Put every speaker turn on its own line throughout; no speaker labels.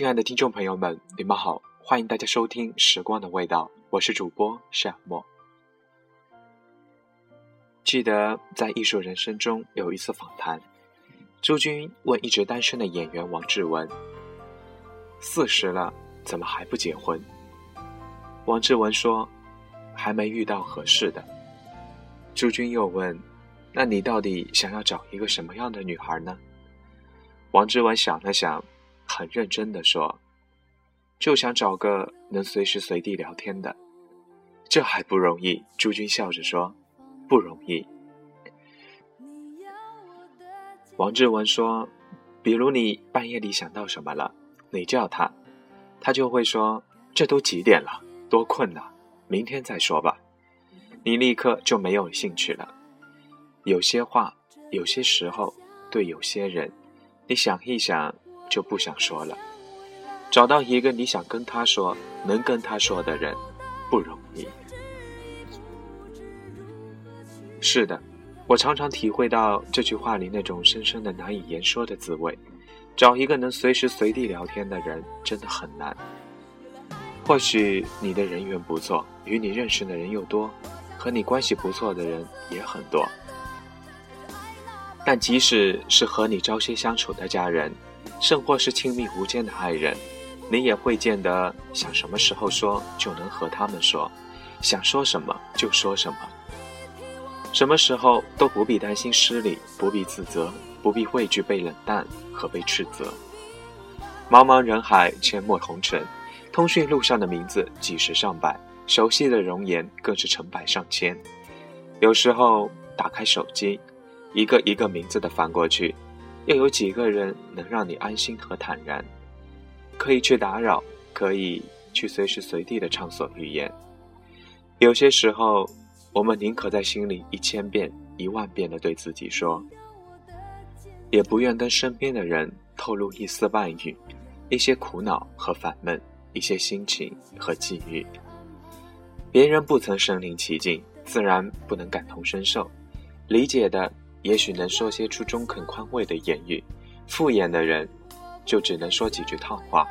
亲爱的听众朋友们，你们好，欢迎大家收听《时光的味道》，我是主播夏沫。记得在《艺术人生》中有一次访谈，朱军问一直单身的演员王志文：“四十了，怎么还不结婚？”王志文说：“还没遇到合适的。”朱军又问：“那你到底想要找一个什么样的女孩呢？”王志文想了想。很认真的说：“就想找个能随时随地聊天的，这还不容易。”朱军笑着说：“不容易。”王志文说：“比如你半夜里想到什么了，你叫他，他就会说：‘这都几点了，多困呐，明天再说吧。’你立刻就没有兴趣了。有些话，有些时候，对有些人，你想一想。”就不想说了。找到一个你想跟他说、能跟他说的人，不容易。是的，我常常体会到这句话里那种深深的难以言说的滋味。找一个能随时随地聊天的人，真的很难。或许你的人缘不错，与你认识的人又多，和你关系不错的人也很多。但即使是和你朝夕相处的家人，甚或是亲密无间的爱人，你也会见得想什么时候说就能和他们说，想说什么就说什么，什么时候都不必担心失礼，不必自责，不必畏惧被冷淡和被斥责。茫茫人海，阡陌红尘，通讯录上的名字几十上百，熟悉的容颜更是成百上千。有时候打开手机，一个一个名字的翻过去。又有几个人能让你安心和坦然？可以去打扰，可以去随时随地的畅所欲言。有些时候，我们宁可在心里一千遍、一万遍的对自己说，也不愿跟身边的人透露一丝半语，一些苦恼和烦闷，一些心情和际遇。别人不曾身临其境，自然不能感同身受，理解的。也许能说些出中肯宽慰的言语，敷衍的人就只能说几句套话，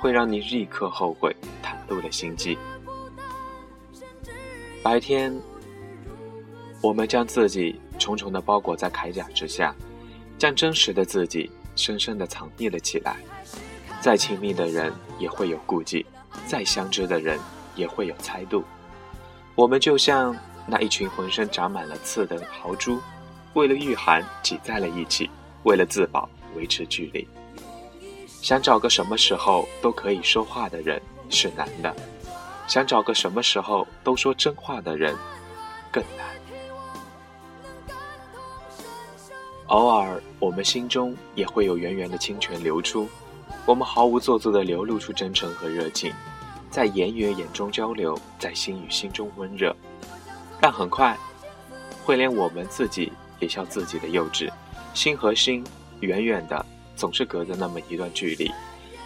会让你立刻后悔袒露了心机。白天，我们将自己重重的包裹在铠甲之下，将真实的自己深深的藏匿了起来。再亲密的人也会有顾忌，再相知的人也会有猜度。我们就像那一群浑身长满了刺的豪猪。为了御寒挤在了一起，为了自保维持距离。想找个什么时候都可以说话的人是难的，想找个什么时候都说真话的人更难。偶尔，我们心中也会有源源的清泉流出，我们毫无做作的流露出真诚和热情，在言语眼中交流，在心与心中温热。但很快，会连我们自己。也笑自己的幼稚，心和心远远的，总是隔着那么一段距离，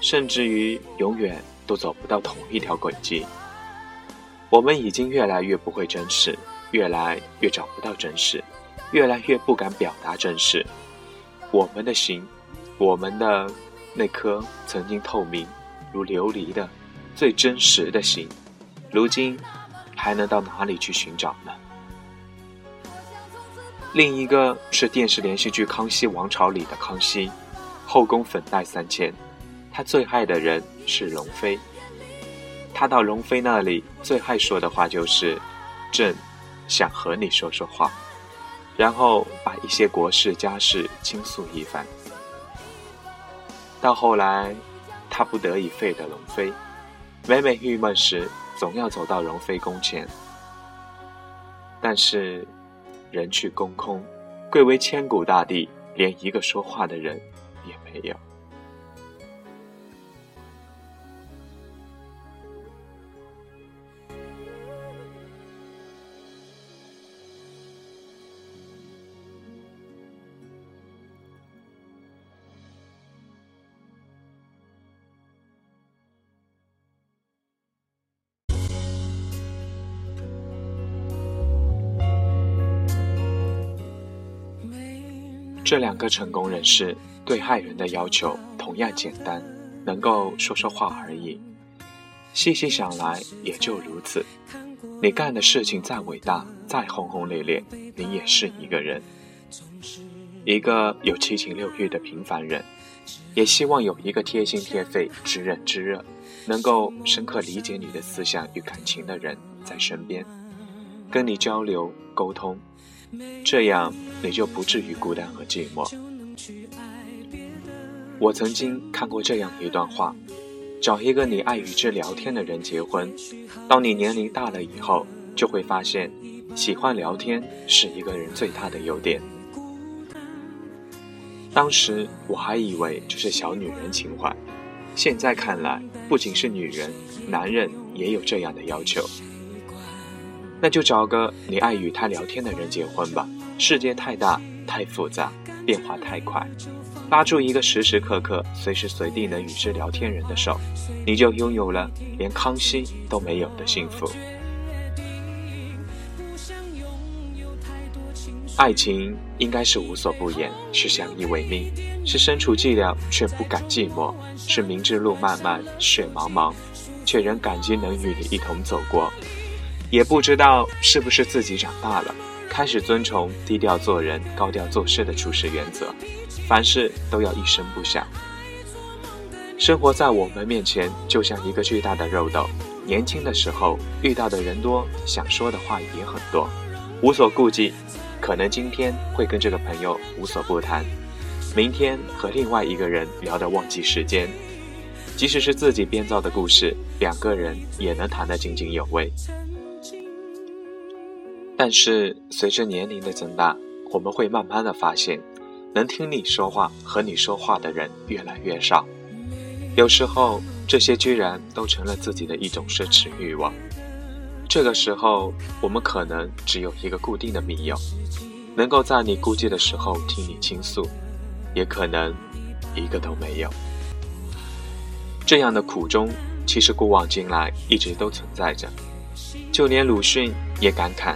甚至于永远都走不到同一条轨迹。我们已经越来越不会真实，越来越找不到真实，越来越不敢表达真实。我们的心，我们的那颗曾经透明如琉璃的最真实的心，如今还能到哪里去寻找呢？另一个是电视连续剧《康熙王朝》里的康熙，后宫粉黛三千，他最爱的人是容妃。他到容妃那里最爱说的话就是：“朕想和你说说话。”然后把一些国事家事倾诉一番。到后来，他不得已废了容妃，每每郁闷时，总要走到容妃宫前。但是。人去宫空，贵为千古大帝，连一个说话的人也没有。这两个成功人士对爱人的要求同样简单，能够说说话而已。细细想来，也就如此。你干的事情再伟大、再轰轰烈烈，你也是一个人，一个有七情六欲的平凡人。也希望有一个贴心贴肺、知冷知热，能够深刻理解你的思想与感情的人在身边，跟你交流沟通，这样你就不至于孤单和寂寞。我曾经看过这样一段话。找一个你爱与之聊天的人结婚。当你年龄大了以后，就会发现，喜欢聊天是一个人最大的优点。当时我还以为这是小女人情怀，现在看来，不仅是女人，男人也有这样的要求。那就找个你爱与他聊天的人结婚吧。世界太大，太复杂。变化太快，拉住一个时时刻刻、随时随地能与之聊天人的手，你就拥有了连康熙都没有的幸福。爱情应该是无所不言，是相依为命，是身处寂寥却不敢寂寞，是明知路漫漫雪茫茫，却仍感激能与你一同走过。也不知道是不是自己长大了。开始遵从低调做人、高调做事的处事原则，凡事都要一声不响。生活在我们面前就像一个巨大的肉豆，年轻的时候遇到的人多，想说的话也很多，无所顾忌。可能今天会跟这个朋友无所不谈，明天和另外一个人聊得忘记时间。即使是自己编造的故事，两个人也能谈得津津有味。但是随着年龄的增大，我们会慢慢的发现，能听你说话、和你说话的人越来越少。有时候，这些居然都成了自己的一种奢侈欲望。这个时候，我们可能只有一个固定的密友，能够在你孤寂的时候听你倾诉，也可能一个都没有。这样的苦衷，其实古往今来一直都存在着，就连鲁迅也感慨。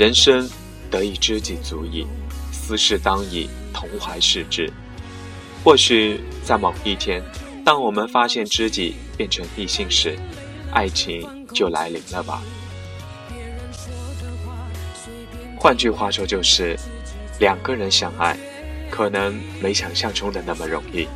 人生得以知己足矣，斯事当以同怀视之。或许在某一天，当我们发现知己变成异性时，爱情就来临了吧。换句话说，就是两个人相爱，可能没想象中的那么容易。